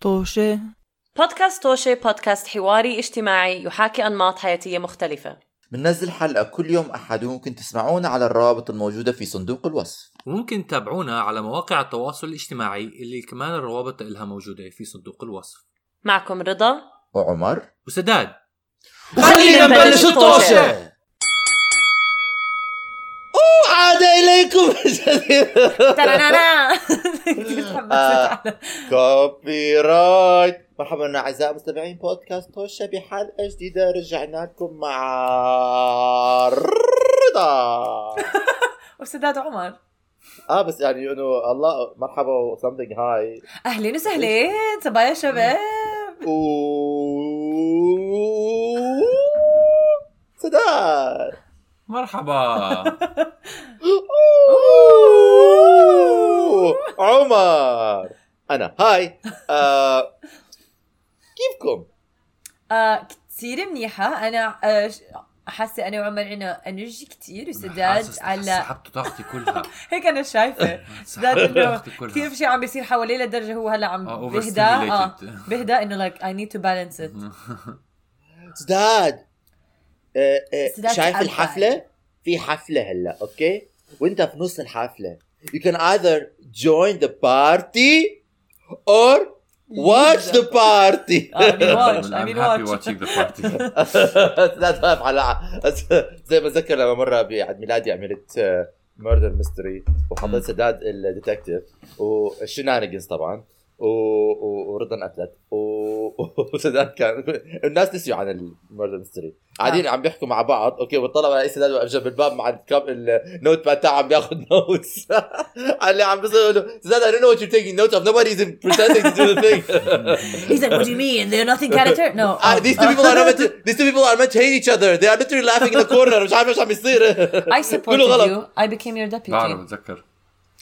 طوشة. بودكاست توشي بودكاست حواري اجتماعي يحاكي أنماط حياتية مختلفة. بننزل حلقة كل يوم أحد وممكن تسمعونا على الروابط الموجودة في صندوق الوصف. وممكن تتابعونا على مواقع التواصل الاجتماعي اللي كمان الروابط لها موجودة في صندوق الوصف. معكم رضا. وعمر. وسداد. خلينا نبلش الطوشة. عاد إليكم. كوبي رايت مرحبا أعزائي مستمعين بودكاست توشة بحلقة جديدة رجعنا لكم مع رضا. وسداد عمر. آه بس يعني إنه الله مرحبا something هاي أهلين وسهلين. صبايا شباب. سداد. مرحبا. عمر. أنا. هاي. آه كيفكم؟ آه كثير منيحة. أنا آه حاسة أنا وعمر عنا energy كثير وسداد على سحبت طاقتي كلها. هيك أنا شايفة. سداد إنه طاقتي كلها. كثير في شيء عم بيصير حواليه لدرجة هو هلا عم بهدى. بهدى إنه like I need to balance it. سداد! آه، آه، شايف سأل الحفلة؟ في حفلة هلا أوكي؟ وأنت في نص الحفلة. You can either join the party or watch the party. I mean watch I I'm mean happy watch. watching the party. سداد واقف على زي ما اتذكر لما مرة بعيد ميلادي عملت murder mystery وحطيت سداد ال detective وال shenanigans طبعا. ورضا انقتلت. وسداد كان الناس نسيوا عن ال murder mystery قاعدين عم بيحكوا مع بعض أوكي وطلع علي سداد واقف جنب الباب مع ال cap ال notepad تاعه عم بياخذ notes اللي عم بيصير يقول له سداد I don't know what you're taking notes of nobody's pretending to do the thing He's like what do you mean they're nothing character no Ah, these two people are not meant to. These two people are meant to hate each other. They are literally laughing in the corner. مش عارف إيش عم يصير. I supported you I became your deputy بعرف بتذكر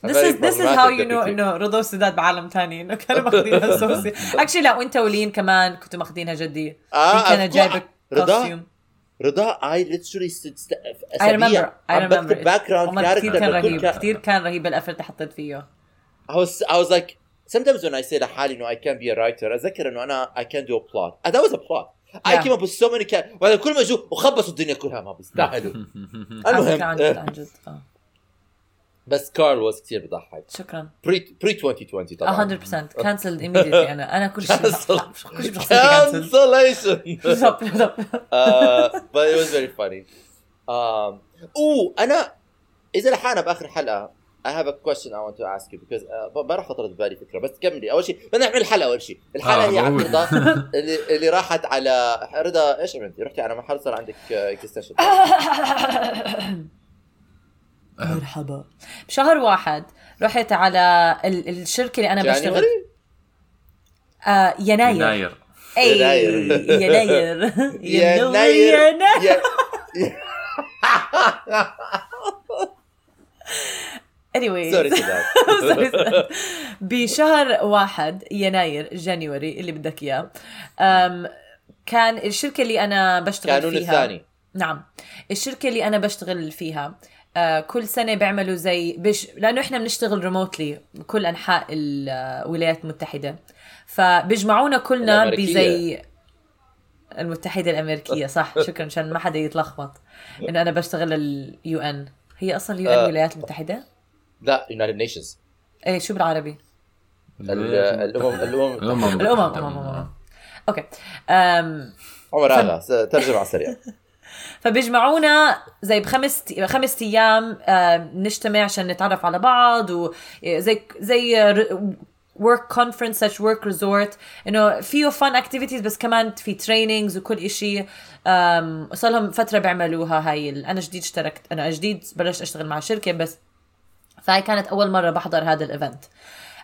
This is this is how you know. إنه رضا وسداد بعالم تاني إنه كانوا ماخذينها سوسي اكشلي لا وأنت ولين كمان كنتوا ماخذينها جديه آه، أفكار- جايبه رضا؟ كوستيوم رضا I I remember أسابيع I عم بكتب remember. باك جراوند كثير كان رهيب كثير كان رهيب الافرت اللي حطيت فيه. I was I was like sometimes when I say لحالي انه I can be a writer أتذكر إنه أنا I can do a plot. And that was a plot. I Yeah. came up with so many cat وبعدين كل ما جو وخبصوا الدنيا كلها ما بيستاهلوا فكرة عن جد المهم عن جد. آه. بس كارل واز كثير بضحك. شكرا. بري بري 2020 طبعا. 100% كانسلد immediately. أنا أنا كل شيء. كل شيء بشخصيتي كانسل cancellation بالضبط بالضبط but it was very funny. Um, أوه أنا إذا لحقنا بآخر حلقة I have a question I want to ask you because uh, امبارح خطرت ببالي فكرة بس كملي. أول شيء بدنا نعمل الحلقة أول شيء. الحلقة آه، هي عن. رضا اللي, اللي راحت على رضا إيش عملتي؟ رحتي على محل صار عندك اكستنشن مرحبا. بشهر واحد رحت على ال- الشركة اللي أنا بشتغل. آه يناير. يناير. إي يناير. يناير. يناير. يناير. anyway سوري بشهر واحد يناير جانيوري اللي بدك إياه. كان الشركة اللي أنا بشتغل كانون فيها. الثاني. نعم. الشركة اللي أنا بشتغل فيها آه كل سنة بيعملوا زي بش... لأنه إحنا بنشتغل remotely بكل أنحاء الولايات المتحدة. فبيجمعونا كلنا الأمريكية. بزي المتحدة الأمريكية صح. شكرا عشان ما حدا يتلخبط. إنه أنا بشتغل ال UN. هي أصلا ال UN آه. الولايات المتحدة؟ لا United Nations إيه شو بالعربي؟ الأمم الأمم. أوكي. أم... عمر هذا ترجم على السريع. فبيجمعونا زي بخمس خمس أيام آه، نجتمع عشان نتعرف على بعض وزي زي work conference slash work resort إنه فيه fun activities بس كمان في trainings وكل أم، صار لهم فترة بيعملوها هاي أنا جديد اشتركت أنا جديد بلشت أشتغل مع شركة بس. فهي كانت أول مرة بحضر هذا ال event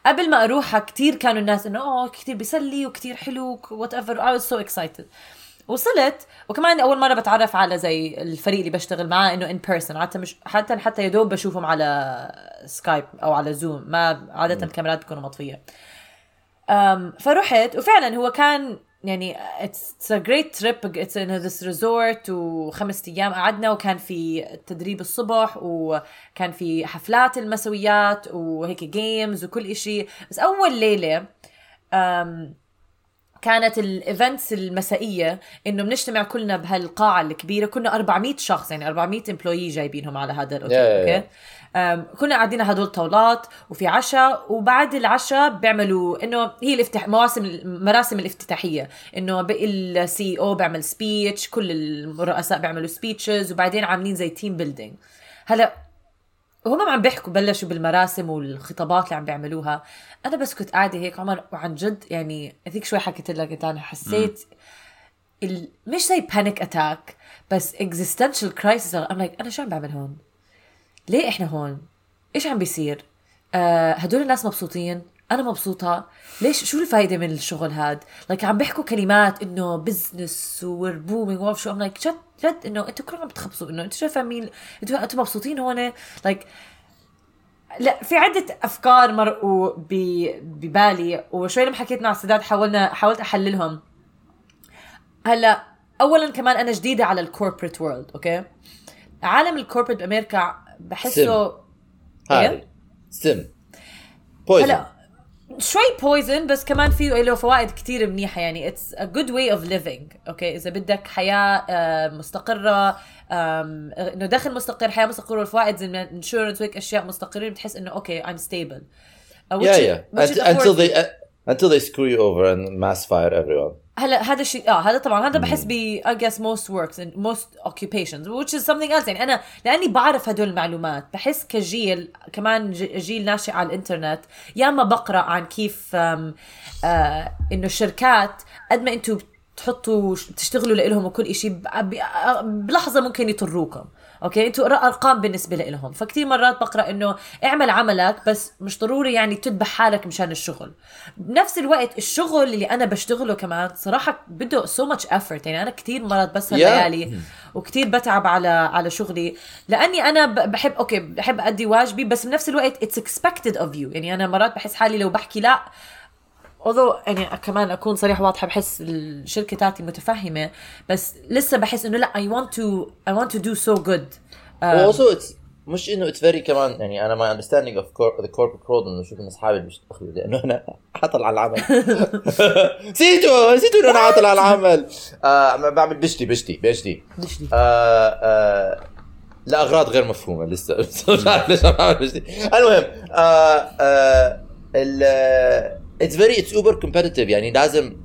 قبل ما أروحها كتير كانوا الناس إنه أوه كتير بيسلي وكتير حلو whatever I was so excited. وصلت. وكمان أول مرة بتعرف على زي الفريق اللي بشتغل معاه إنه in person حتى مش حتى حتى يا دوب بشوفهم على سكايب أو على زوم ما عادة الكاميرات بتكون مطفية. أم فرحت وفعلا هو كان يعني it's a great trip. It's in this resort وخمس أيام قعدنا. وكان في تدريب الصبح وكان في حفلات المسويات وهيك games وكل إشي. بس أول ليلة أم كانت ال events المسائية إنه بنجتمع كلنا بهالقاعة الكبيرة كنا 400 شخص يعني 400 employee جايبينهم على هذا الأوتيل Yeah, yeah, okay أم، كنا قاعدين على هدول طاولات وفي عشاء وبعد العشاء بيعملوا إنه هي الافتتاح مواسم المراسم الافتتاحية إنه ال CEO بيعمل speech كل الرؤساء بيعملوا speeches وبعدين عاملين زي team building هلا وهم عم بيحكوا بلشوا بالمراسم والخطابات اللي عم بيعملوها أنا بس كنت قاعدة هيك عمر وعن جد يعني هذيك شوي حكيت لك أنا حسيت ال... مش زي panic attack بس existential crisis I'm like أنا شو عم بعمل هون؟ ليه إحنا هون؟ إيش عم بيصير؟ آه هدول الناس مبسوطين أنا مبسوطة. ليش؟ شو الفايدة من الشغل هاد؟ like عم بيحكوا كلمات إنه business و booming وما شو. ام like جد جد إنه أنتوا كلكم عم بتخبصوا إنه أنتوا شو فاهمين أنتوا أنتوا مبسوطين هون؟ like لا في عدة أفكار مرقوا ب- ببالي. وشوي لما حكيت مع سداد حاولنا حاولت أحللهم. هلأ أولا كمان أنا جديدة على ال corporate world okay؟ عالم ال corporate بأمريكا بحسه هاري سم. poison هلأ شوي poison بس كمان فيه له فوائد كتير منيحة. يعني it's a good way of living okay إذا بدك حياة آه، مستقرة إنه دخل مستقر حياة مستقرة والفوائد زي ال insurance وهيك أشياء مستقرين بتحس إنه okay I'm stable. Uh, which yeah yeah. until they until they screw you over and mass fire everyone. هلا هذا الشيء آه هذا طبعا هذا بحس ب I guess most works and most occupations which is something else. يعني أنا لأني بعرف هدول المعلومات بحس كجيل كمان جيل ناشئ على الإنترنت ياما بقرأ عن كيف آه إنه الشركات قد ما أنتم بتحطوا بتشتغلوا لهم وكل شيء بلحظة ممكن يطروكم. okay؟ أنتوا أرقام بالنسبة لهم فكتير مرات بقرأ إنه اعمل عملك بس مش ضروري يعني تذبح حالك مشان الشغل. بنفس الوقت الشغل اللي أنا بشتغله كمان صراحة بده so much effort. يعني أنا كتير مرات بسهر Yeah. ليالي وكتير بتعب على على شغلي. لأني أنا بحب okay بحب أدي واجبي بس بنفس الوقت it's expected of you. يعني أنا مرات بحس حالي لو بحكي لا although يعني كمان أكون صريحه واضحة بحس الشركة تاعتي متفهمة بس لسه بحس إنه لا I want to I want to do so good. آه، also it's مش إنه it's very كمان يعني أنا understanding of cor- the corporate world إنه شوف من اصحابي اللي بيشتغلوا لأنه أنا عاطل على العمل. نسيتوا نسيتوا إنه أنا عاطل على العمل. آه بعمل PhD PhD PhD. دي؟ آه آه لاغراض غير مفهومة لسه مش عارف ليش عم بعمل PhD. المهم آه آه اتس فيري اتس اوبر كومبتيتيف يعني لازم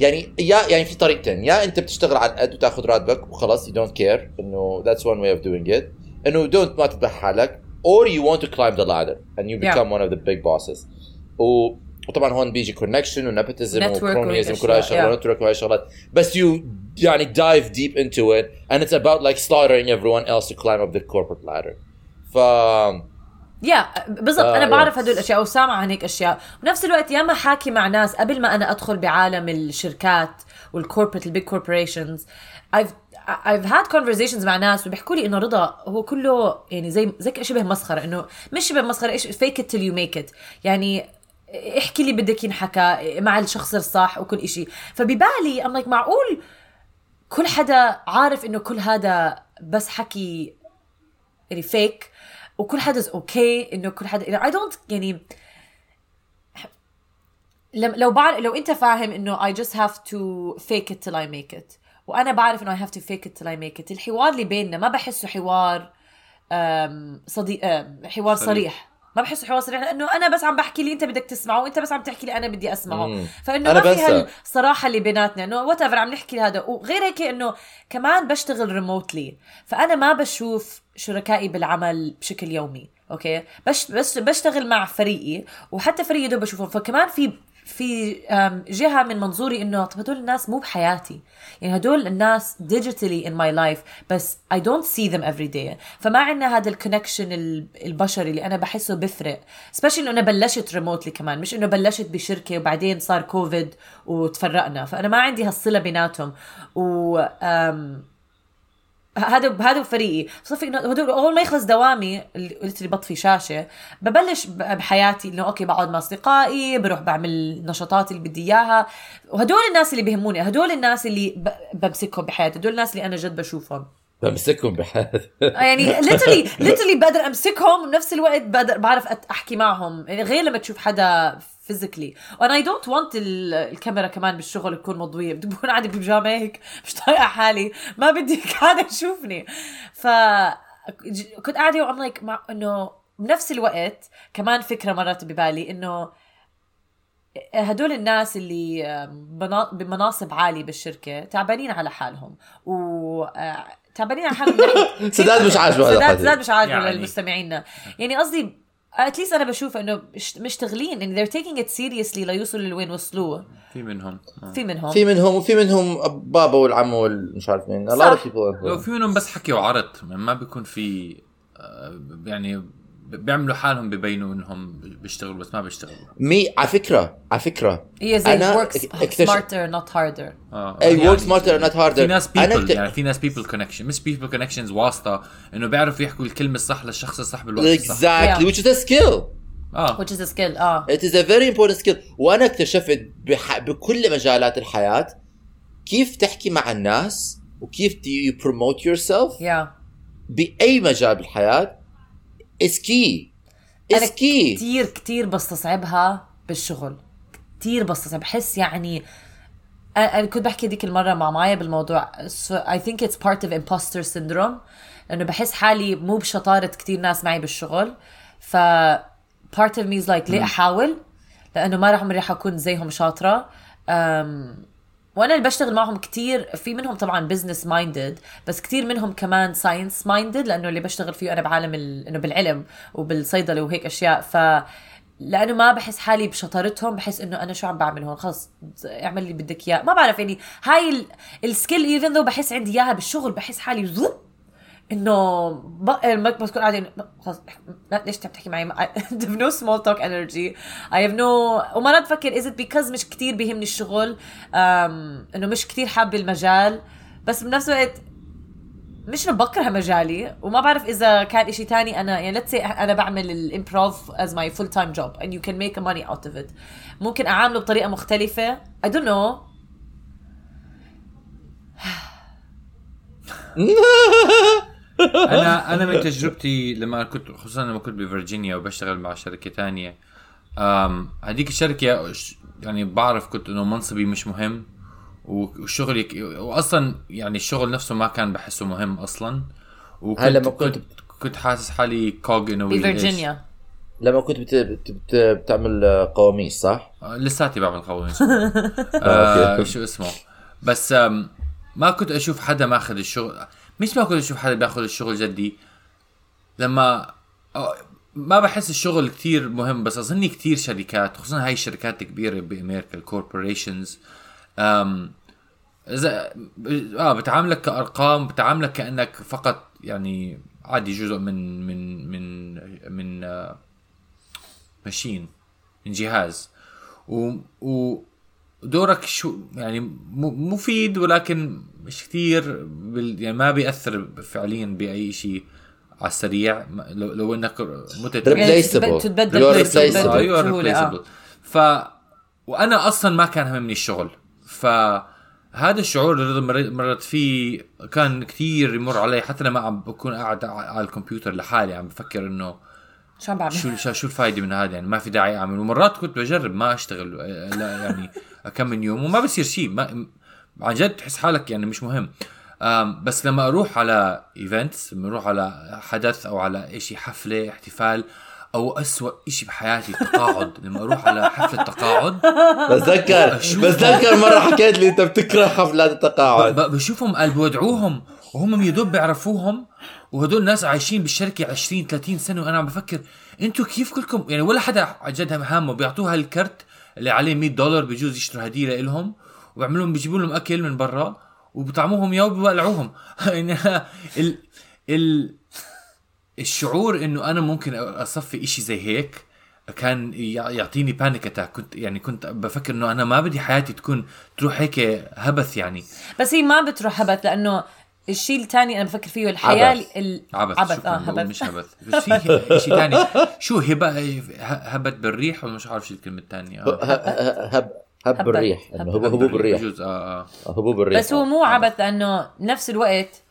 يعني يا يعني في طريقتين يا انت بتشتغل على قد وتاخذ راتبك وخلاص you don't care انه that's one way of doing it انه don't ما تذبح حالك or you want to climb the ladder and you Yeah. become one of the big bosses و وطبعا هون بيجي كونكشن ونبتزم Network وكرونيزم وهيك كل هاي أشياء. الشغلات نتورك وهاي الشغلات بس you يعني dive deep into it and it's about like slaughtering everyone else to climb up the corporate ladder ف يا بالضبط. آه، أنا. بعرف هدول الأشياء وسامع عن هيك أشياء. بنفس الوقت ياما حاكي مع ناس قبل ما أنا أدخل بعالم الشركات وال corporate ال big corporations I've I've had conversations مع ناس وبيحكوا لي إنه رضا هو كله يعني زي زي شبه مسخرة إنه مش شبه مسخرة إيش it till you make it. يعني احكي لي بدك ينحكى مع الشخص الصح وكل إشي. فببالي I'm like معقول كل حدا عارف إنه كل هذا بس حكي يعني فيك وكل حدا okay إنه كل حدا I don't يعني لو بعرف لو أنت فاهم إنه I just have to fake it till I make it. وأنا بعرف إنه I have to fake it till I make it. الحوار اللي بيننا ما بحسه حوار صديق حوار صريح. صريح. ما بحسه حوار صريح لأنه أنا بس عم بحكي اللي أنت بدك تسمعه وأنت بس عم تحكي لي أنا بدي أسمعه. مم. فإنه أنا ما في. هالصراحة اللي بيناتنا إنه what عم نحكي هذا وغير هيك إنه كمان بشتغل remotely فأنا ما بشوف شركائي بالعمل بشكل يومي okay؟ بس بس بشتغل مع فريقي وحتى فريقي دول بشوفهم. فكمان في في جهة من منظوري إنه طب هدول الناس مو بحياتي. يعني هدول الناس digitally in my life بس I don't see them every day. فما عندنا هذا ال connection البشري اللي أنا بحسه بفرق. specially إنه أنا بلشت remotely كمان مش إنه بلشت بشركة وبعدين صار كوفيد وتفرقنا. فأنا ما عندي هالصلة بيناتهم. و هذا هذا فريقي. صفي إنه هدول اول ما يخلص دوامي قلت لي بطفي شاشة. ببلش بحياتي إنه أوكي بقعد مع أصدقائي بروح بعمل النشاطات اللي بدي إياها. وهدول الناس اللي بيهموني هدول الناس اللي بمسكهم بحياتي هدول الناس اللي أنا جد بشوفهم. بمسكهم بحياتي. يعني literally literally بقدر أمسكهم وبنفس الوقت بقدر بعرف أحكي معهم. يعني غير لما تشوف حدا physically. وأنا I don't want ال- الكاميرا كمان بالشغل تكون مضوية. بدي بكون قاعدة ببيجامة هيك مش طايقة حالي. ما بدي حدا يشوفني. ف كنت قاعدة وعم like مع إنه بنفس الوقت كمان فكرة مرت ببالي إنه هدول الناس اللي بنا- بمناصب عالية بالشركة تعبانين على حالهم. و آه، تعبانين على حالهم. ناحية- سداد مش عاجبه سداد. سداد مش عاجبه يعني. للمستمعين. يعني قصدي اتليست أنا بشوف إنه مش- مشتغلين إن they're taking it seriously ليوصلوا لوين وصلوا في منهم. آه. في منهم. في منهم وفي منهم بابا والعم والمش عارف مين. A lot of people في منهم بس حكي وعرض ما بيكون في آه، يعني بيعملوا حالهم ببينوا انهم بيشتغلوا بس ما بيشتغلوا. مي على فكرة على فكرة. هي زي إكتشف- smarter not harder. آه اي يعني ورك سمارتر نوت هاردر في ناس بيبل يعني في ناس بيبل كونكشن مش بيبل كونكشنز واسطة إنه بيعرفوا يحكوا الكلمة الصح للشخص الصح بالوقت الصح. Exactly Yeah. which is a skill. آه. Which is a skill آه. It is a very important skill. وأنا اكتشفت بح... بكل مجالات الحياة كيف تحكي مع الناس وكيف do you promote yourself يا بأي مجال بالحياة is key كتير كتير بستصعبها بالشغل. كتير بستصعب. بحس يعني أنا كنت بحكي ديك المرة مع مايا بالموضوع. So I think it's part of imposter syndrome. لأنه بحس حالي مو بشطارة كتير ناس معي بالشغل. ف part of me is like ليه أحاول؟ لأنه ما رح عمري رح أكون زيهم شاطرة. um, وأنا اللي بشتغل معهم كتير في منهم طبعا business minded بس كتير منهم كمان science minded لأنه اللي بشتغل فيه أنا بعالم ال... إنه بالعلم وبالصيدلة وهيك أشياء. ف لأنه ما بحس حالي بشطارتهم بحس إنه أنا شو عم بعمل هون؟ خلص اعمل اللي بدك إياه. ما بعرف يعني هاي ال- ال skill even though بحس عندي إياها بالشغل بحس حالي زوب إنه ما بس كون قاعدين خلص ليش عم تحكي معي؟ I have no small talk energy. I have no ومرات بفكر is it because مش كتير بيهمني الشغل؟ إنه مش كتير حابة المجال. بس بنفس الوقت مش إنه بكره مجالي وما بعرف إذا كان إشي تاني. أنا يعني let's say أنا بعمل ال improv as my full time job and you can make money out of it. ممكن أعامله بطريقة مختلفة. I don't know. أنا أنا من تجربتي لما كنت خصوصا لما كنت بفرجينيا وبشتغل مع شركة تانية أم هذيك الشركة يعني بعرف كنت إنه منصبي مش مهم والشغل يك... واصلا يعني الشغل نفسه ما كان بحسه مهم أصلا وكنت هلا لما كنت- كنت حاسس حالي كوج انه. بفرجينيا لما كنت بت... بت... بت... بتعمل آه، قواميس صح؟ آه، لساتي بعمل قوانين آه أوكي. شو اسمه بس ما كنت أشوف حدا ماخذ الشغل مش كنت أشوف حدا بياخذ الشغل جدي. لما ما بحس الشغل كتير مهم بس اظني كتير شركات خصوصا هاي الشركات الكبيرة بامريكا ال corporations اذا آه بتعاملك كأرقام بتعاملك كأنك فقط يعني عادي جزء من من من من آه، ماشين من جهاز. و, و دورك شو يعني مفيد ولكن مش كثير بال يعني ما بيأثر فعليا بأي شيء على السريع. لو, لو إنك متت Replaceable. تتبدل. ف وأنا أصلا ما كان هممني الشغل. فهذا الشعور اللي مر- مرت فيه كان كثير يمر علي حتى لما عم بكون قاعد على الكمبيوتر لحالي عم بفكر إنه شو عم بعمل؟ شو شو الفائده من هذا؟ يعني ما في داعي أعمل. ومرات كنت بجرب ما أشتغل آه، لا يعني كم من يوم وما بصير شيء ما عن جد تحس حالك يعني مش مهم. بس لما أروح على ايفنتس لما أروح على حدث أو على شيء حفلة احتفال أو أسوأ شيء بحياتي التقاعد. لما أروح على حفلة تقاعد بتذكر. بتذكر مرة حكيت لي أنت بتكره حفلات التقاعد. ب- بشوفهم قال بودعوهم وهم يدوب بيعرفوهم وهدول ناس عايشين بالشركة 20 30 سنة وأنا عم بفكر أنتوا كيف كلكم؟ يعني ولا حدا عن جد هامه بيعطوها الكرت اللي عليه 100 دولار بيجوز يشتروا هدية لهم وبيعملوا لهم بيجيبوا لهم أكل من برا وبطعموهم اياه وبيولعوهم. يعني ال ال الشعور إنه أنا ممكن أصفي إشي زي هيك كان يع- يعطيني panic attack كنت يعني كنت بفكر إنه أنا ما بدي حياتي تكون تروح هيك هبث يعني. بس هي ما بتروح هبت لأنه الشيء الثاني أنا بفكر فيه الحياة عبث. ال... عبث, عبث آه هبت مش هبث بس في شيء ثاني شو هبة هبت بالريح ولا مش عارف شو الكلمة الثانية ه- ه- هب هب هب- إنه هبوب الريح بجوز آه آه. هبوب الريح بس هو مو عبث لأنه نفس الوقت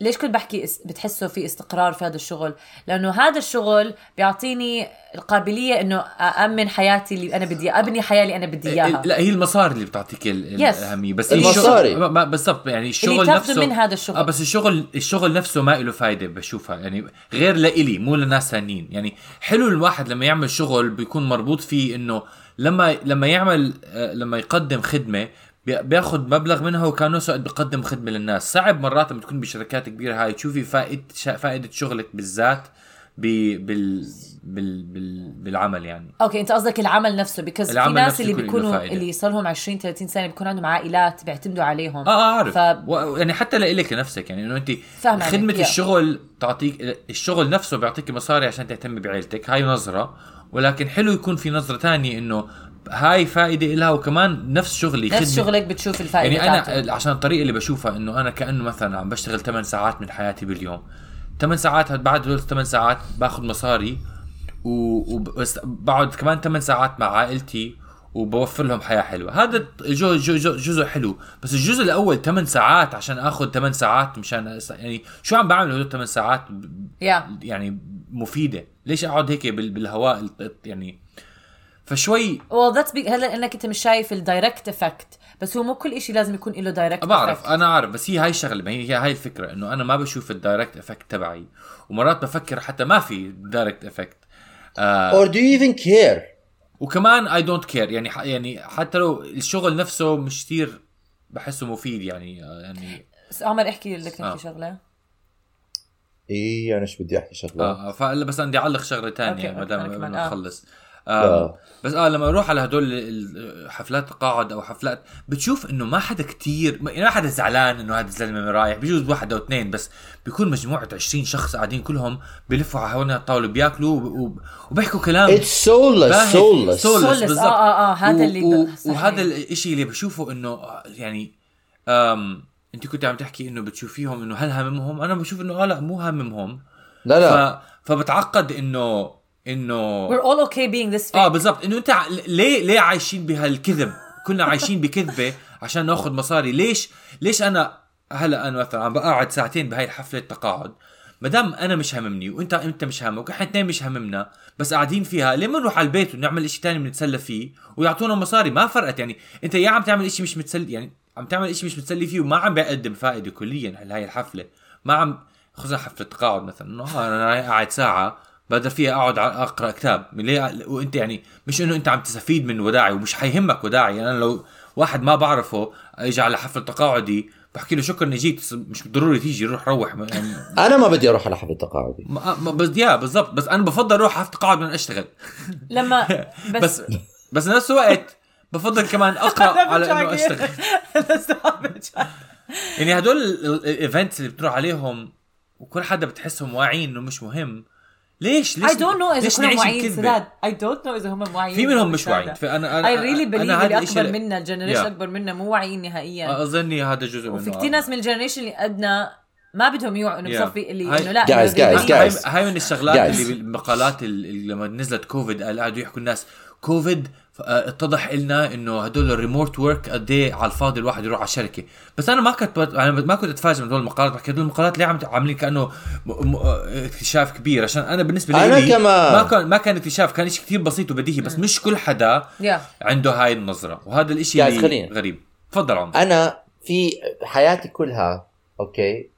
ليش كنت بحكي بتحسوا في استقرار في هذا الشغل لأنه هذا الشغل بيعطيني القابلية إنه أأمن حياتي اللي أنا بدي أبني حياة اللي أنا بدي إياها لا هي المصاري اللي بتعطيك. الأهمية بس المصاري. بالضبط يعني الشغل تاخده نفسه من هذا الشغل. آه بس الشغل الشغل نفسه ما له فايدة بشوفها يعني غير لإلي مو لناس ثانيين يعني حلو الواحد لما يعمل شغل بيكون مربوط فيه إنه لما لما يعمل آه، لما يقدم خدمة بياخذ مبلغ منها وكانه سعد بيقدم خدمة للناس. صعب مرات لما تكون بشركات كبيرة هاي تشوفي فائدة فائدة شغلك بالذات بال بال بال بالعمل يعني. أوكي أنت قصدك العمل نفسه بيكز في العمل ناس نفسه اللي بيكونوا. اللي صار لهم 20 30 سنة بيكون عندهم عائلات بيعتمدوا عليهم. آه آه عارف. ف... و... يعني حتى لإلك لنفسك يعني إنه أنت خدمة yeah. الشغل تعطيك الشغل نفسه بيعطيك مصاري عشان تهتمي بعيلتك هاي نظرة. ولكن حلو يكون في نظرة تانية إنه هاي فائدة لها وكمان نفس شغلي نفس. شغلك بتشوف الفائدة يعني أنا بتاعته. عشان الطريقة اللي بشوفها إنه أنا كأنه مثلا عم بشتغل 8 ساعات من حياتي باليوم. 8 ساعات هاد بعد هدول 8 ساعات باخذ مصاري و- وبس بقعد كمان 8 ساعات مع عائلتي وبوفر لهم حياة حلوة. هذا الجزء جزء, جزء حلو. بس الجزء الأول 8 ساعات عشان آخذ 8 ساعات مشان يعني شو عم بعمل هدول 8 ساعات؟ يعني مفيدة. ليش أقعد هيك بال- بالهواء يعني فشوي. Well that's big هلا إنك أنت مش شايف ال direct effect بس هو مو كل شيء لازم يكون له direct بعرف أنا عارف بس هي هاي الشغله ما هي هي هاي الفكرة إنه أنا ما بشوف ال direct effect تبعي. ومرات بفكر حتى ما في direct effect or do you even care? وكمان I don't care يعني ح- يعني حتى لو الشغل نفسه مش كثير بحسه مفيد يعني آه يعني. بس عمر احكي لك تحكي آه. شغلة. إيه أنا إيش بدي أحكي شغلة؟ آه فلا بس بدي أعلق شغلة ثانية ما دام آه. نخلص. آه. آه بس آه لما أروح على هدول ال- حفلات تقاعد أو حفلات بتشوف إنه ما حدا كتير ما يعني ما حدا زعلان إنه هذا الزلمة رايح بجوز واحد أو اثنين بس بيكون مجموعة 20 شخص قاعدين كلهم بيلفوا على حوالين الطاولة بياكلوا وب- وب- وبيحكوا كلام it's soulless باهت. soulless soulless soulless. بالضبط. آه، آه، آه، هذا اللي و-. وهذا الشيء اللي بشوفه إنه آه، يعني أم أنت كنت عم تحكي إنه بتشوفيهم إنه هل هاممهم أنا بشوف إنه آه لا مو هاممهم لا لا ف... فبتعقد إنه إنه we're all okay being this fake. آه بالضبط. إنه أنت ليه ليه عايشين بهالكذب؟ كلنا عايشين بكذبة عشان ناخذ مصاري. ليش ليش أنا هلا أنا مثلا عم بقعد ساعتين بهاي الحفلة التقاعد. ما دام أنا مش هاممني وانت أنت مش هامك وإحنا اثنين مش هاممنا بس قاعدين فيها ليه ما نروح على البيت ونعمل شيء تاني بنتسلى فيه ويعطونا مصاري؟ ما فرقت. يعني أنت يا عم تعمل شيء مش متسلي يعني عم تعمل شيء مش متسلي فيه وما عم بيقدم فائدة كليا على هاي الحفلة. ما عم خذها حفلة تقاعد مثلا. إنه آه أنا قاعد ساعة بقدر فيها أقعد أقرأ كتاب. من ليه؟ وأنت يعني مش إنه أنت عم تستفيد من وداعي ومش حيهمك وداعي. يعني أنا لو واحد ما بعرفه اجى على حفل تقاعدي بحكي له شكرا اني جيت بس مش ضروري تيجي روح روح. يعني أنا ما بدي أروح على حفله تقاعدي. ما ما- بس يا بالضبط. بس أنا بفضل أروح حفل تقاعد من أشتغل. لما بس بس نفس الوقت بفضل كمان أقرأ على إنه أشتغل. يعني هدول ال events اللي بتروح عليهم وكل حدا بتحسهم واعيين إنه مش مهم. ليش ليش I don't know إذا ليش كلهم نعيش واعيين؟ سداد I don't know إذا هم واعيين في منهم مش. واعيين فانا أنا I really believe أنا هذا اللي أكبر منا ال generation Yeah. أكبر منا مو واعيين نهائيا أظني هذا جزء منه وفي كثير ناس من ال generation اللي قدنا ما بدهم يوعوا إنه Yeah. بصفي اللي هاي- إنه لا guys, بدهم- guys. هاي من الشغلات Guys. اللي بالمقالات اللي لما نزلت كوفيد قعدوا يحكوا الناس كوفيد اتضح لنا إنه هدول ال remote work قد إيه على الفاضي الواحد يروح على الشركة. بس أنا ما كنت بت- أنا ما كنت أتفاجئ من هدول المقالات بحكي هدول المقالات ليه عم عاملين كأنه م- م- اكتشاف كبير؟ عشان أنا بالنسبة أنا لي كمان. ما كان ما كان اكتشاف كان شيء كثير بسيط وبديهي بس مش كل حدا Yeah. عنده هاي النظرة. وهذا Guys, اللي. غريب. تفضل عمر. أنا في حياتي كلها أوكي؟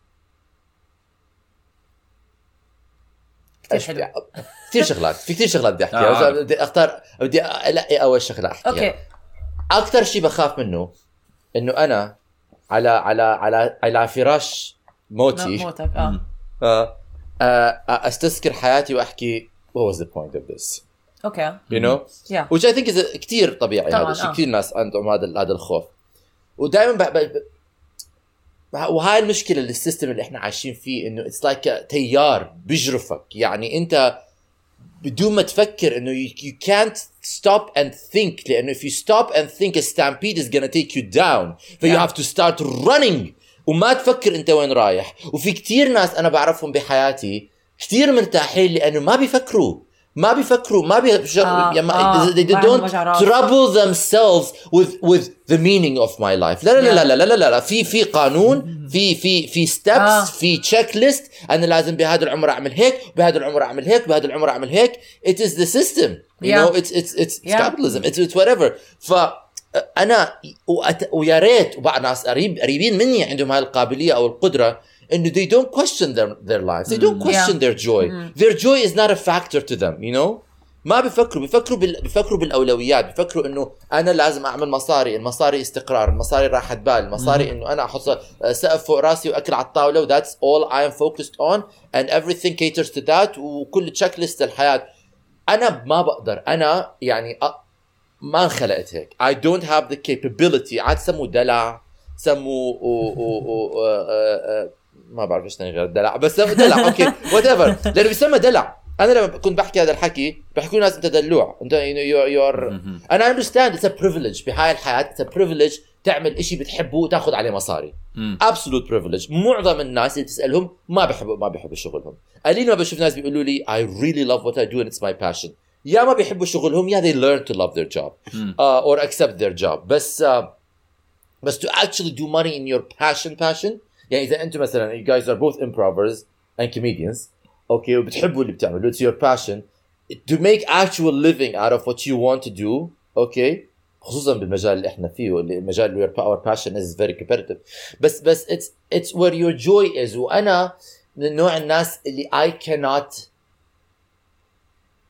كثير شغلات في كثير شغلات بدي آه، احكيها. بس بدي أختار بدي الاقي أول شغلة أحكيها؟ أوكي. أكثر شيء بخاف منه إنه أنا على على على على فراش موتي. موتك آه. آه، آه، أستذكر حياتي وأحكي what was the point of this. أوكي. You know Yeah. which I think is كثير طبيعي طبعاً، هذا الشيء آه. كثير ناس عندهم هذا هذا الخوف. ودائما ب... ب... ب... وهاي المشكلة اللي ال system اللي إحنا عايشين فيه إنه it's like تيار بيجرفك. يعني أنت بدون ما تفكر انه you, you can't stop and think لأنه if you stop and think a stampede is gonna take you down ف you Yeah. have to start running وما تفكر انت وين رايح وفي كتير ناس أنا بعرفهم بحياتي كتير مرتاحين لأنه ما بيفكروا ما بيفكروا ما بي آه، يعني آه، they, they don't trouble themselves with with the meaning of my life لا لا لا Yeah. لا لا لا لا, لا. في في قانون في في في steps آه. في checklist أنا لازم بهذا العمر أعمل هيك بهذا العمر أعمل هيك بهذا العمر أعمل هيك it is the system you Yeah. know it's it's it's, it's Yeah. capitalism it's, it's whatever ف أنا وأت... ويا ريت وبعض ناس قريب قريبين مني عندهم هاي القابلية أو القدرة انه they don't question their, their lives. They don't question Yeah. their joy. Their joy is not a factor to them you know? ما بيفكروا بيفكروا بال... بيفكروا بالأولويات بيفكروا إنه أنا لازم أعمل مصاري المصاري استقرار المصاري راحة بال المصاري إنه أنا أحط سقف فوق راسي وأكل على الطاولة و that's all I am focused on and everything caters to that وكل checklist الحياة. أنا ما بقدر أنا يعني أ... ما انخلقت هيك. I don't have the capability. عاد سموا دلع سموا ما بعرف إيش ثاني غير الدلع. بس دلع أوكي whatever لأنه بيسمى دلع. أنا لما كنت بحكي هذا الحكي بحكوا لي ناس أنت دلوع. أنت you you are أنا understand it's privilege بهاي الحياة it's privilege تعمل إشي بتحبه وتاخذ عليه مصاري. absolute privilege معظم الناس اللي تسألهم ما بيحبوا ما بيحبوا شغلهم. قليل ما بشوف ناس بيقولوا لي I really love what I do and it's my passion. يا ما بيحبوا شغلهم يا they learn to love their job. uh, or accept their job. بس uh, بس to actually do money in your passion passion يعني اذا انتم مثلا you guys are both improvers and comedians اوكي وبتحبوا اللي بتعملوا it's your passion to make actual living out of what you want to do اوكي خصوصا بالمجال اللي احنا فيه اللي المجال where our passion is very competitive بس بس it's it's where your joy is وانا من نوع الناس اللي I cannot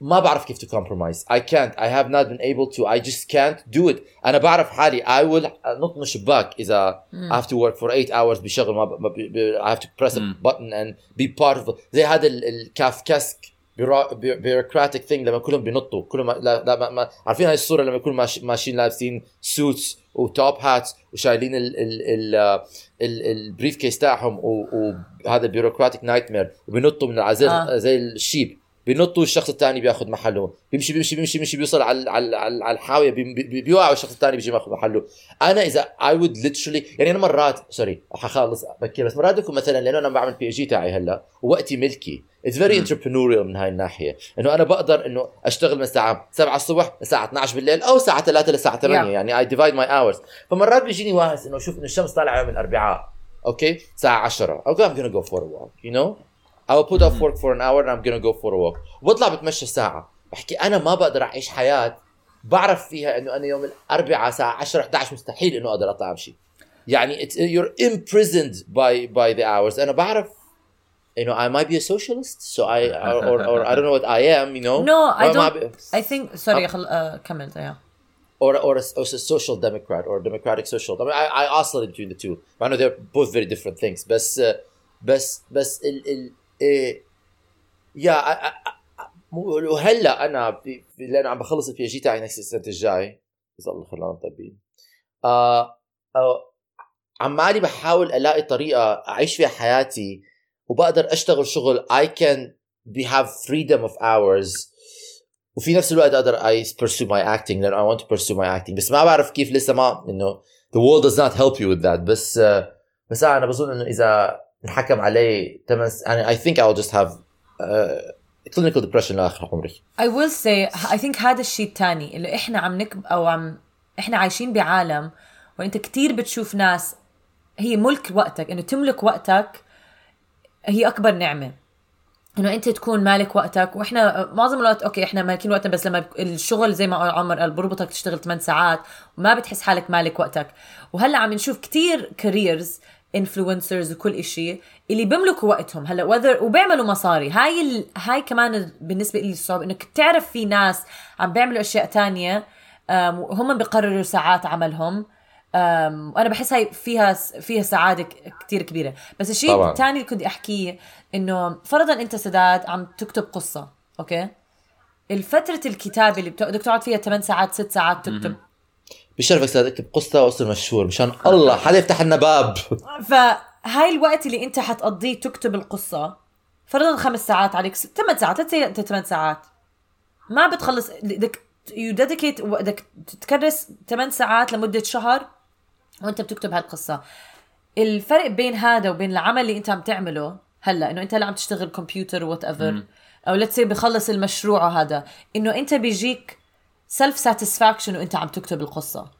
ما بعرف كيف to compromise. I can't. I have not been able to. I just can't do it. أنا بعرف حالي. I will نط من الشباك إذا I have to work for 8 hours بشغل ما, ب... ب... ب... I have to press a مم. button and be part of زي هذا ال- الكافكاسك bureaucratic thing لما كلهم بينطوا. كلهم ما... لا, لا ما... ما... عارفين هاي الصورة لما يكونوا ماش... ماشيين لابسين suits و top hats وشايلين ال ال ال ال briefcase تاعهم وهذا bureaucratic nightmare وبينطوا من العزل. آه. زي ال sheep. بينطوا الشخص الثاني بياخذ محله. بيمشي بيمشي بيمشي بيمشي بيوصل على على على, الحاوية بي بي بيوقع والشخص الثاني بيجي ماخذ محله. أنا إذا I would literally يعني أنا مرات sorry حخلص بكير بس مرات بكون مثلا لأنه أنا بعمل PG تاعي هلأ ووقتي ملكي. it's very entrepreneurial من هاي الناحية. إنه أنا بقدر إنه أشتغل من الساعة 7 الصبح للساعة 12 بالليل أو الساعة 3 للساعة 8 Yeah. يعني I divide my hours فمرات بيجيني واهس إنه شوف إنه الشمس طالعة يوم الأربعاء. أوكي؟ الساعة 10 أوكي I'm gonna go for a walk you know I will put off work for an hour and I'm gonna go for a walk وبطلع بتمشى ساعة بحكي أنا ما بقدر أعيش حياة بعرف فيها إنه أنا يوم الأربعاء الساعة 10 11 مستحيل إنه أقدر أطلع أمشي يعني it's, you're imprisoned by by the hours أنا بعرف you know I might be a socialist so I or, or, or I don't know what I am you know No, I ما- ما don't. ب- I think sorry خل... uh, كمل yeah. or or a, or a social democrat or a democratic social I mean I, I oscillate between the two I know they're both very different things بس uh, بس بس ال ال إيه. يا وهلا أنا في في- لأن عم بخلص ال PG تاعي نفس السنة الجاي. اذا الله خلانا طيبين آه آه عمالي بحاول ألاقي طريقة أعيش فيها حياتي وبقدر أشتغل شغل I can be have freedom of hours. وفي نفس الوقت أقدر I pursue my acting لأن I want to pursue my بس ما بعرف كيف لسه ما إنه the world does not help you with that. بس آه بس أنا بظن إنه إذا انحكم علي ثمان يعني I think I will just uh, clinical depression لآخر عمري. I will say I think هذا الشيء الثاني اللي إحنا عم نكب أو عم إحنا عايشين بعالم وإنت كتير بتشوف ناس هي ملك وقتك إنه تملك وقتك هي أكبر نعمة. إنه إنت تكون مالك وقتك وإحنا معظم الوقت أوكي إحنا مالكين وقتنا بس لما الشغل زي ما عمر قال بربطك تشتغل 8 ساعات وما بتحس حالك مالك وقتك. وهلأ عم نشوف كتير careers influencers وكل إشي اللي بيملكوا وقتهم هلا whether وبيعملوا مصاري. هاي ال... هاي كمان بالنسبة لي الصعب إنك تعرف في ناس عم بيعملوا أشياء تانية أم، وهم بيقرروا ساعات عملهم. وأنا بحس هاي فيها فيها سعادة كتير كبيرة. بس الشيء. الثاني اللي كنت أحكيه إنه فرضا أنت سداد عم تكتب قصة أوكي؟ الفترة الكتابة اللي بدك تقعد فيها 8 ساعات 6 ساعات تكتب. بشرفك سيد اكتب قصة واصير مشهور. مشان الله حدا يفتح لنا باب؟ فهاي الوقت اللي أنت حتقضيه تكتب القصة فرضا خمس ساعات عليك 8 ساعات أنت 8 ساعات. ما بتخلص بدك you dedicate بدك تكرس 8 ساعات لمدة شهر وأنت بتكتب هالقصة. الفرق بين هذا وبين العمل اللي أنت عم تعمله هلأ إنه أنت هلا عم تشتغل كمبيوتر whatever أو say بخلص المشروع هذا إنه أنت بيجيك self satisfaction وانت عم تكتب القصة.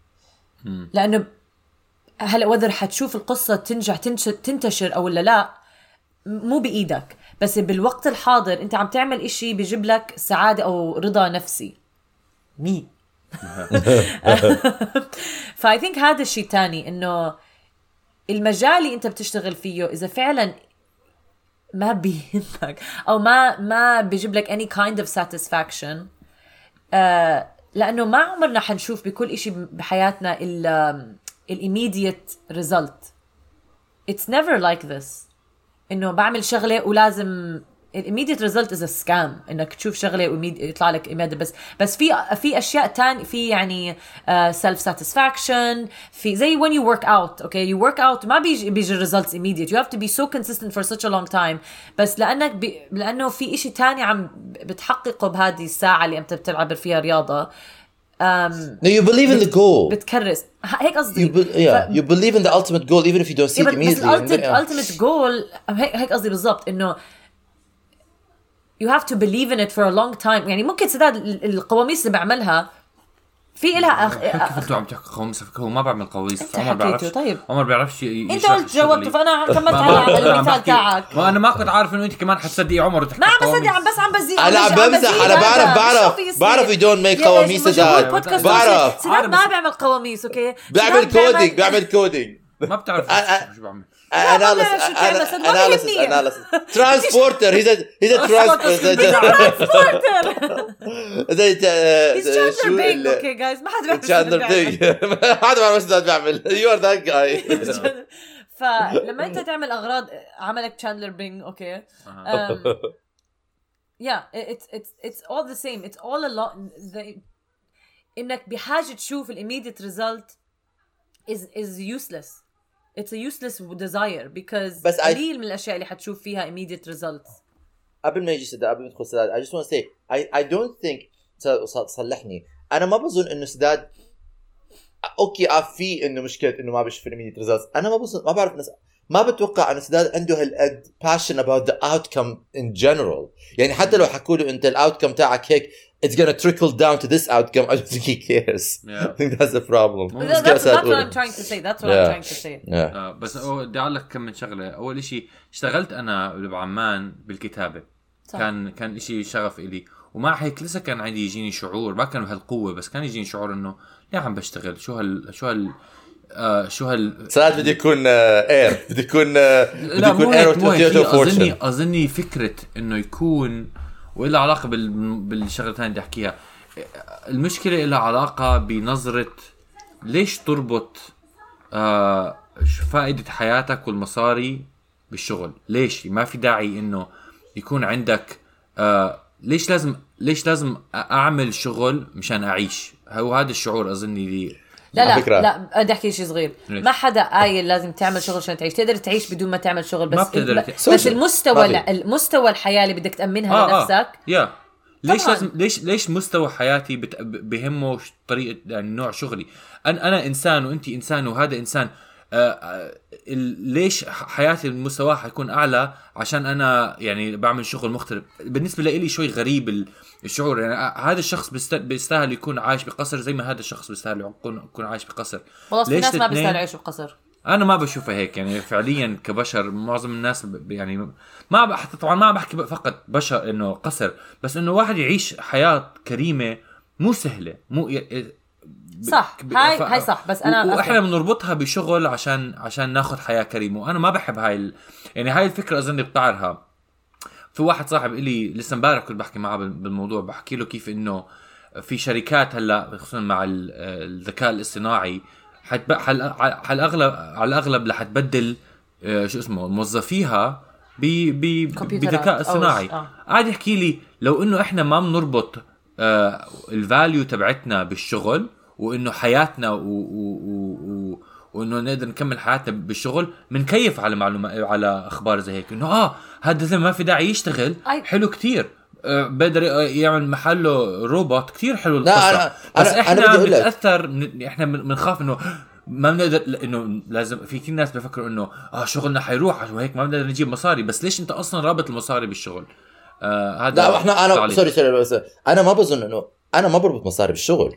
لأنه هلا whether حتشوف القصة تنجح تنتشر أو ولا لا مو بإيدك. بس بالوقت الحاضر انت عم تعمل إشي بيجيب لك سعادة أو رضا نفسي. مي. فأي ثينك هذا الشيء تاني إنه المجال اللي انت بتشتغل فيه إذا فعلا ما بيهمك أو ما ما بيجيب لك any kind of satisfaction آه لأنه ما عمرنا حنشوف بكل إشي بحياتنا ال immediate result. It's never like this. إنه بعمل شغلة ولازم immediate result is a scam انك تشوف شغله ويطلع لك immediate بس بس في في اشياء تاني في يعني uh, self satisfaction في زي when you work out okay you work out ما بيجي بيجي results immediate you have to be so consistent for such a long time بس لانك بي لانه في إشي تاني عم بتحققه بهذه الساعه اللي انت بتلعب فيها رياضه No, you believe in the goal. بتكرس ه- هيك قصدي You be, yeah, ف- you believe in the ultimate goal even if you don't see إيه it بس بس immediately. And then- الالتيميت ultimate goal هيك هيك قصدي بالضبط انه you have to believe in it for a long time. يعني ممكن سداد ال- القواميس اللي بعملها في إلها أخ... كيف أنتوا عم تحكوا قواميس هو ما بعمل قواميس عمر بيعرفش طيب. عمر بيعرفش أنت قلت جاوبت شغلي. فأنا كملت على المثال تاعك. ما أنا ما كنت عارف إنه أنت كمان حتصدقي عمر وتحكي ما عم. بصدق عم بس عم بزيد. أنا عم بمزح أنا بعرف بعرف. بعرف you don't make قواميس سداد. بعرف. سداد. ما بيعمل قواميس أوكي؟ بيعمل coding بيعمل كودينج ما بتعرف شو بعمل. ما بعرف analysis شو تعمل، صدق ما analysis بيهمني. analysis. Transporter he's a he's a transporter. زي He's زي Chandler شو Bing ال- أوكي جايز ما حدا بيعرف شو تشاندلر بيعمل. بينج حدا ما بيعرف إيش بيعمل يو ار ذات جاي فلما انت تعمل أغراض عملك تشاندلر بينج أوكي um, yeah it's it's it's all the same. It's all a lot. The, إنك بحاجة تشوف immediate result is is useless. It's a useless desire because بس I- قليل من الأشياء اللي حتشوف فيها immediate results. قبل ما يجي سداد قبل ما يدخل سداد I just want to say I I don't think صلحني. أنا ما بظن إنه سداد أوكي آه في إنه مشكلة إنه ما بيشوف ال immediate results أنا ما بظن ما بعرف ناس ما بتوقع ان سداد عنده هالقد passion about the outcome in general. يعني حتى لو حكوا له أنت الاوتكم تاعك هيك it's gonna trickle down to this outcome. I don't think he cares. Yeah. I think that's the problem. That's, that's, that's what I'm trying to say. That's what I'm Yeah. trying to say. Yeah. آه، بس هو بدي أقول لك كم من شغلة. أول إشي اشتغلت أنا بعمان بالكتابة. صح. كان كان إشي شغف إلي. ومع هيك لسه كان عندي يجيني شعور. ما كان بهالقوة بس كان يجيني شعور إنه ليه عم بشتغل؟ شو هال شو هال آه شو هال سداد بده يكون اير بده يكون آه، بده لا مو يكون اير اظني أظني فكرة إنه يكون وإلها علاقة بال بالشغلة الثانية بدي أحكيها. المشكلة لها علاقة بنظرة ليش تربط آه فائدة حياتك والمصاري بالشغل؟ ليش؟ ما في داعي إنه يكون عندك آه ليش لازم ليش لازم أعمل شغل مشان أعيش؟ هو هذا الشعور أظني لي لا لا فكرة. لا بدي أحكي شيء صغير ليش؟ ما حدا قايل لازم تعمل شغل عشان تعيش تقدر تعيش بدون ما تعمل شغل بس ما بتقدر بس Social. المستوى في. المستوى الحياة اللي بدك تأمنها لنفسك يا ليش طبعاً. لازم ليش ليش مستوى حياتي بت... بهمه طريقه يعني نوع شغلي أنا أنا إنسان وانت إنسان وهذا إنسان آه آه ليش حياتي المستوى حيكون أعلى عشان أنا يعني بعمل شغل مختلف بالنسبة لي شوي غريب ال- الشعور يعني هذا الشخص بيست- بيستاهل يكون عايش بقصر زي ما هذا الشخص بيستاهل يكون يكون عايش بقصر. خلاص في ناس ما بيستاهلوا يعيشوا بقصر. أنا ما بشوفها هيك يعني فعليا كبشر معظم الناس يعني ما بح طبعا ما بحكي فقط بشر إنه قصر بس إنه واحد يعيش حياة كريمة مو سهلة مو ي... صح ب- هاي ف- هاي صح بس أنا و- وإحنا. بنربطها بشغل عشان عشان ناخذ حياة كريمة وأنا ما بحب هاي ال... يعني هاي الفكرة اظني بتعرها. في واحد صاحب إلي لسه امبارح كنت بحكي معه بال- بالموضوع بحكي له كيف إنه في شركات هلأ خصوصا مع ال- الذكاء الاصطناعي حتب... حل... على الاغلب على الأغلب رح تبدل آه، شو اسمه موظفيها ب... ب... بذكاء اصطناعي آه. قاعد يحكي لي لو إنه إحنا ما بنربط آه ال value تبعتنا بالشغل وإنه حياتنا و... و... و... وإنه نقدر نكمل حياتنا بالشغل بنكيف على معلومات على أخبار زي هيك. إنه آه هذا زلمة ما في داعي يشتغل. حلو كتير. آه بقدر يعمل محله روبوت. كتير حلو لا، القصة. أنا- بس أنا- أنا إحنا. بنتأثر من... إحنا بن- بنخاف إنه ما بنقدر إنه لازم في كثير ناس بفكروا إنه آه شغلنا حيروح وهيك ما بنقدر نجيب مصاري. بس ليش أنت أصلا رابط المصاري بالشغل؟ آه هذا لا إحنا أنا. sorry sorry بس أنا ما بظن انه أنا ما بربط مصاري بالشغل.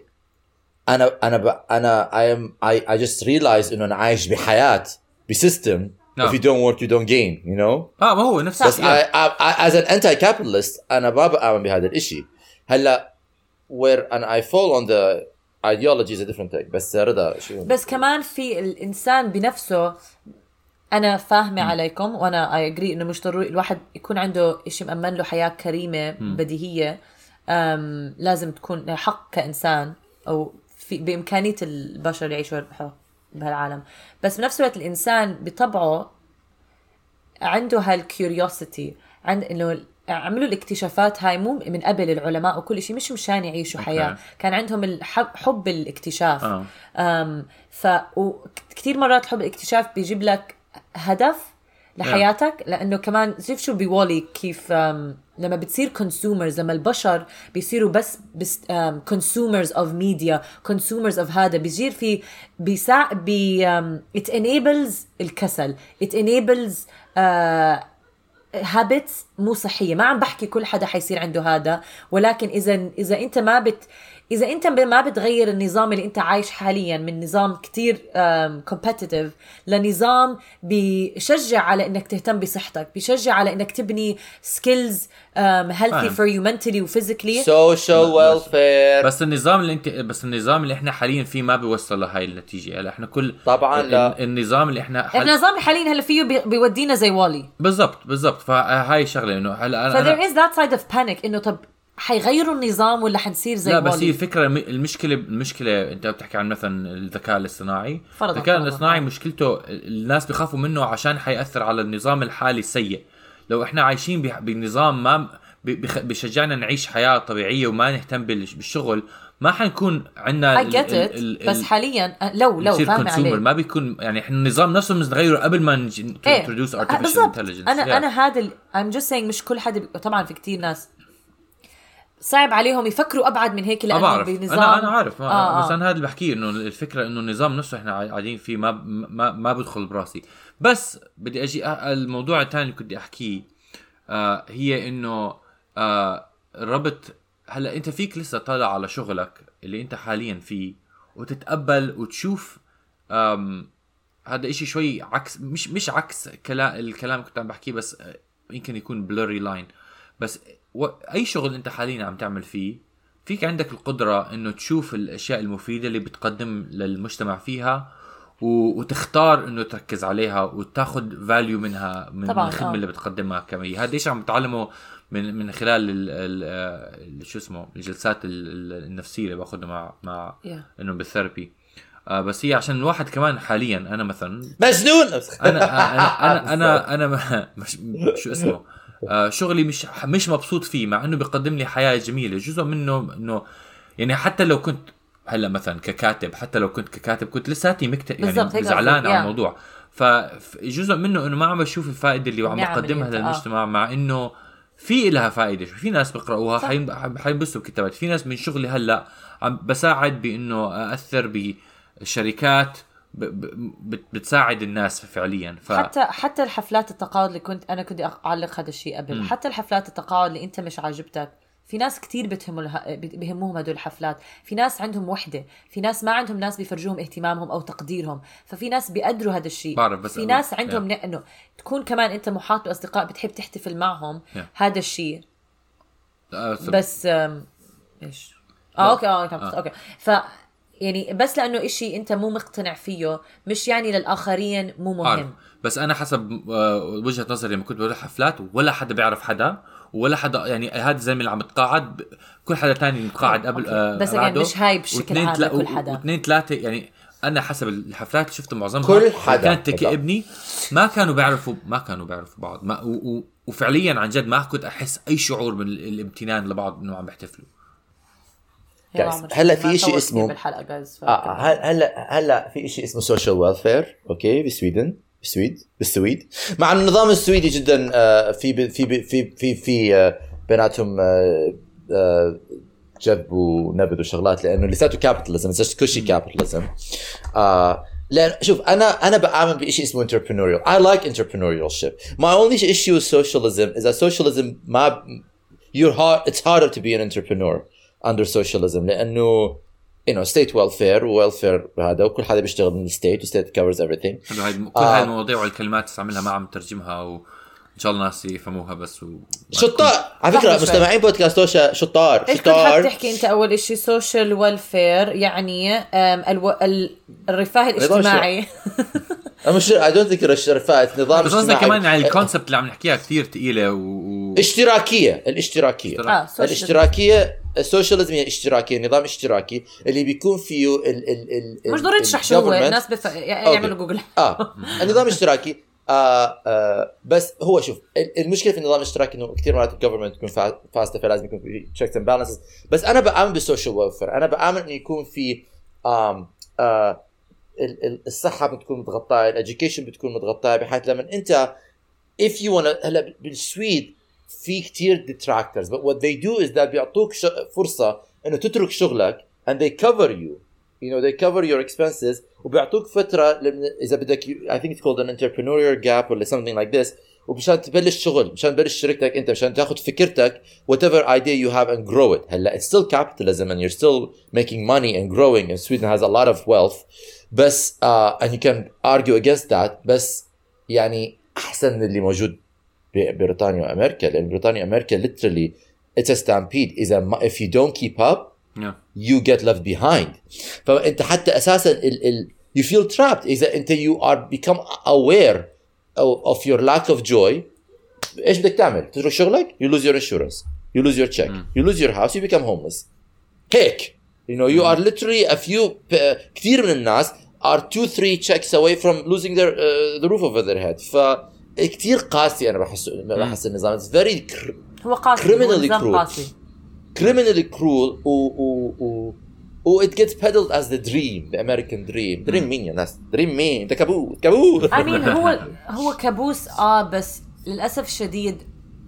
أنا أنا ب... أنا I am I, I just realize إنه أنا عايش بحياة ب system نعم. if you don't work you don't gain you know آه ما هو نفس بس I, الشيء. I, I, as an anti-capitalist أنا ما بآمن بهذا الإشي. هلأ where and I fall on the ideology is a different thing. بس رضا شو؟ بس كمان في الإنسان بنفسه أنا فاهمة عليكم وأنا اي اجري إنه مش ضروري الواحد يكون عنده شيء مأمن له حياة كريمة بديهية. أم لازم تكون حق كإنسان أو في بإمكانية البشر يعيشوا بهالعالم بس بنفس الوقت الإنسان بطبعه عنده هالكيوريوسيتي عند إنه عملوا الاكتشافات هاي مو من قبل العلماء وكل شيء مش مشان يعيشوا أوكي. حياة كان عندهم الحب حب الاكتشاف. أم ف وكثير مرات حب الاكتشاف بيجيب لك هدف لحياتك لأنه كمان شوف شو بيوالي كيف لما بتصير consumers لما البشر بيصيروا بس بس consumers of media consumers of هذا بيصير في بيساع بي it enables الكسل it enables habits مو صحية. ما عم بحكي كل حدا حيصير عنده هذا ولكن إذا إذا أنت ما بت إذا أنت ما بتغير النظام اللي أنت عايش حاليا من نظام كتير competitive لنظام بيشجع على إنك تهتم بصحتك بيشجع على إنك تبني skills healthy. for you mentally و physically social welfare. بس النظام اللي انت بس النظام اللي إحنا حاليا فيه ما بيوصل لهي النتيجة. هلا إحنا كل طبعاً ال- لا. النظام اللي إحنا حل... النظام حاليا هلأ فيه بي- بيودينا زي والي بالضبط بالضبط. فهاي شغلة إنه هلأ أنا, there أنا is that side of panic إنه طب حيغيروا النظام ولا حنصير زي لا بس هي الفكرة الم- المشكلة المشكلة انت بتحكي عن مثلا الذكاء الاصطناعي فرضاً، الذكاء. الاصطناعي مشكلته الناس بيخافوا منه عشان حيأثر على النظام الحالي السيء لو إحنا عايشين بنظام ما بيشجعنا نعيش حياة طبيعية وما نهتم بال- بالشغل ما حنكون عندنا I get it بس حاليا لو لو consumer عليك ما بيكون يعني إحنا النظام نفسه بنغيره قبل ما نجي إيه introduce آه، artificial بالضبط. intelligence أنا Yeah. أنا هذا ال- I'm just saying مش كل حدا بي... طبعا في كتير ناس صعب عليهم يفكروا أبعد من هيك لأنه بنظام أنا أنا عارف ما آه، بس آه. أنا هذا اللي بحكيه إنه الفكرة إنه النظام نفسه إحنا قاعدين فيه ما ما ما بدخل براسي بس بدي أجي الموضوع الثاني اللي كنت أحكيه آه هي إنه آه ربط هلأ أنت فيك لسه طالع على شغلك اللي أنت حاليا فيه وتتقبل وتشوف هذا إشي شوي عكس مش مش عكس كلام الكلام اللي كنت عم بحكيه بس آه، يمكن يكون blurry line بس. اي شغل أنت حاليا عم تعمل فيه فيك عندك القدرة إنه تشوف الأشياء المفيدة اللي بتقدم للمجتمع فيها و... وتختار إنه تركز عليها وتاخذ value منها من طبعاً، الخدمة آه. اللي بتقدمها كمية هذا إيش عم بتعلمه من من خلال ال... ال... ال... شو اسمه الجلسات ال... ال- النفسية اللي باخذها مع مع Yeah. إنه بالثيرابي آه بس هي عشان الواحد كمان حاليا أنا مثلا مجنون أنا أنا أنا أنا, أنا ما- مش شو اسمه آه شغلي مش مش مبسوط فيه مع إنه بيقدم لي حياة جميلة جزء منه إنه يعني حتى لو كنت هلأ مثلا ككاتب حتى لو كنت ككاتب كنت لساتي مكتئب يعني زعلان على. الموضوع فجزء منه إنه ما عم بشوف الفائدة اللي عم بقدمها آه. للمجتمع مع إنه في لها فائدة في ناس بيقراوها صح. حين- حينبسطوا بكتابات في ناس من شغلي هلأ عم بساعد بإنه اثر بشركات بتساعد الناس فعليا. ف... حتى حتى الحفلات التقاعد اللي كنت أنا كنت أعلق هذا الشيء قبل. مم. حتى الحفلات التقاعد اللي أنت مش عاجبتك في ناس كتير بتهم اله... بهمهم هدول الحفلات. في ناس عندهم وحدة. في ناس ما عندهم ناس بيفرجوهم اهتمامهم أو تقديرهم. ففي ناس بيقدروا هذا الشيء. بعرف بس في أقول- ناس عندهم ن... إنه تكون كمان أنت محاط بأصدقاء بتحب تحتفل معهم Yeah. هذا الشيء. آه، بس إيش؟ آه أوكي آه أوكي أوكي. ف يعني بس لأنه إشي أنت مو مقتنع فيه مش يعني للآخرين مو عارف مهم بس أنا حسب آه، وجهة نظري لما كنت بروح حفلات ولا حدا بيعرف حدا ولا حدا يعني هذا الزلمه اللي عم يتقاعد ب- كل حدا تاني متقاعد قبل أوكي. آه بس بعده. مش هاي بشكل عام تلا- لكل حدا. واثنين ثلاثة يعني أنا حسب الحفلات اللي شفتها معظمها كل حدا. كانت تكئبني ما كانوا بيعرفوا ما كانوا بيعرفوا بعض ما و و وفعليا عن جد ما كنت أحس أي شعور من الامتنان لبعض إنه عم بيحتفلوا عمر، هلا في نطول اسمه- بالحلقة جايز. آه هل- هلا هلا في شيء اسمه social welfare أوكي بسويدن بالسويد بالسويد. مع النظام السويدي جدا آه، في في في في في آه، بيناتهم آه، آه، جذب ونبذ وشغلات لأنه لساته capitalism كل شيء capitalism لأن شوف أنا أنا بآمن بشيء اسمه entrepreneurial. I like entrepreneurship. My only issue with socialism is that socialism ما you're hard it's harder to be an entrepreneur. Under socialism. لأنه you know state welfare welfare هذا وكل حدا بيشتغل من ال state وال state covers everything. حلو. هاي كل آه. هاي المواضيع والكلمات تستعملها ما عم ترجمها وان شاء الله الناس يفهموها بس و... شطار! على فكرة. مستمعين بودكاست توشا شطار إيش كنت شطار. تحكي أنت أول شيء social welfare يعني ألو... ال... الرفاه الاجتماعي. أنا مش I don't think رفاهة نظام بس قصدي. كمان يعني ال concept اللي عم نحكيها كثير ثقيله و... و... اشتراكية الاشتراكية. آه الاشتراكية ال socialism هي اشتراكيه نظام اشتراكي اللي بيكون فيه ال ال ال مش ضروري تشرح شو هو. الناس بف... يعملوا جوجل آه. النظام الاشتراكي آه آه بس هو شوف ال- المشكلة في النظام الاشتراكي إنه كثير مرات ال government تكون فا- فاسده فلازم يكون في checks and balances بس أنا بآمن بال social welfare أنا بآمن إنه يكون في آم آه ال- ال- الصحة بتكون متغطاة ال education بتكون متغطاة بحيث لما أنت if you wanna هلا بالسويد في كثير detractors but what they do is that بيعطوك ش- فرصه انه تترك شغلك and they cover you you know they cover your expenses وبيعطوك فتره لما اذا بدك you- I think it's called an entrepreneurial gap ولا something like this ومشان تبلش شغل مشان تبلش شركتك انت مشان تاخذ فكرتك whatever idea you have and grow it هلا it's still capitalism and you're still making money and growing and Sweden has a lot of wealth بس uh, and you can argue against that بس يعني احسن من اللي موجود ببريطانيا وامريكا لان بريطانيا وامريكا literally it's a stampede اذا ما if you don't keep up Yeah. you get left behind فانت حتى اساسا ال ال you feel trapped اذا انت you are become aware of, of your lack of joy ايش بدك تعمل؟ تترك شغلك you lose your insurance you lose your check you lose your house you become homeless هيك you know you are literally a few uh, كثير من الناس are two three checks away from losing their uh, the roof over their head ف كثير قاسي أنا بحس بحس النظام. It's very cr- هو قاسي cruel. قاسي. Criminally cruel و و و و it gets peddled as the dream the American dream. dream مين يا ناس؟ Dream مين؟ ده كابوس كابوس. I mean هو هو كابوس آه بس للأسف الشديد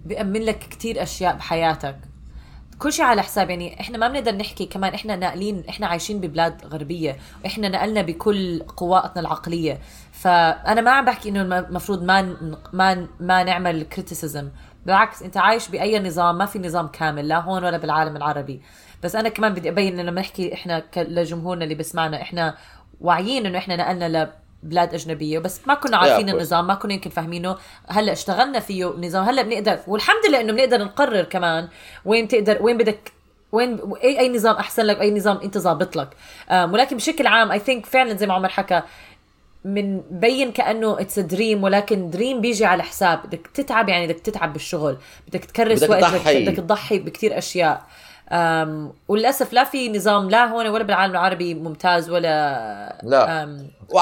بيأمن لك كتير أشياء بحياتك. كل شيء على حساب يعني إحنا ما بنقدر نحكي كمان إحنا ناقلين إحنا عايشين ببلاد غربية وإحنا نقلنا بكل قواتنا العقلية. فأنا ما عم بحكي إنه المفروض ما ما ما نعمل criticism بالعكس أنت عايش بأي نظام ما في نظام كامل لا هون ولا بالعالم العربي. بس أنا كمان بدي أبين إنه لما نحكي إحنا لجمهورنا اللي بسمعنا إحنا واعيين إنه إحنا نقلنا لبلاد أجنبية بس ما كنا عارفين. النظام ما كنا يمكن فاهمينه. هلأ اشتغلنا فيه نظام هلأ بنقدر والحمد لله إنه بنقدر نقرر كمان وين تقدر وين بدك وين اي أي نظام أحسن لك أي نظام أنت ظابط لك. ولكن بشكل عام I think فعلا زي ما عمر حكى من بين كأنه it's dream ولكن dream بيجي على حساب بدك تتعب يعني بدك تتعب بالشغل بدك تكرس بدك وقت تضحي. بدك تضحي بكثير أشياء أم وللأسف لا في نظام لا هون ولا بالعالم العربي ممتاز ولا لا. أم و-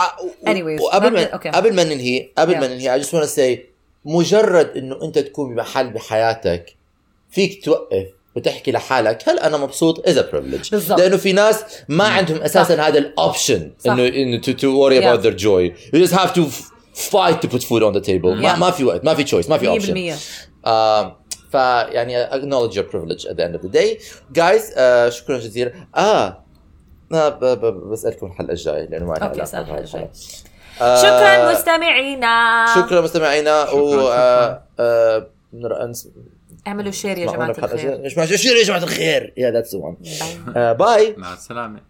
Anyways, وقبل ما ما أوكي. قبل ما ننهي قبل ما Yeah. ننهي I just wanna say مجرد إنه أنت تكون بمحل بحياتك فيك توقف وتحكي لحالك هل أنا مبسوط؟ اذا بالضبط. لأنه في ناس ما عندهم أساسا هذا الاوبشن. انه إنه Yeah. about their joy. You just have to f- fight to put food on the table. ما, في وقت ما في choice ما في option. 100% آه فيعني acknowledge your privilege at the end of the day. Guys آه شكرا جزيلا. آه آه، بسألكم الحلقة الجاية لأنه ما اسأل الحلقة بهاي الجاية. آه، شكرا مستمعينا. شكرا مستمعينا و آه، آه، اعملوا share يا جماعة الخير. اسمعوا share يا جماعة الخير yeah that's bye. Bye مع السلامه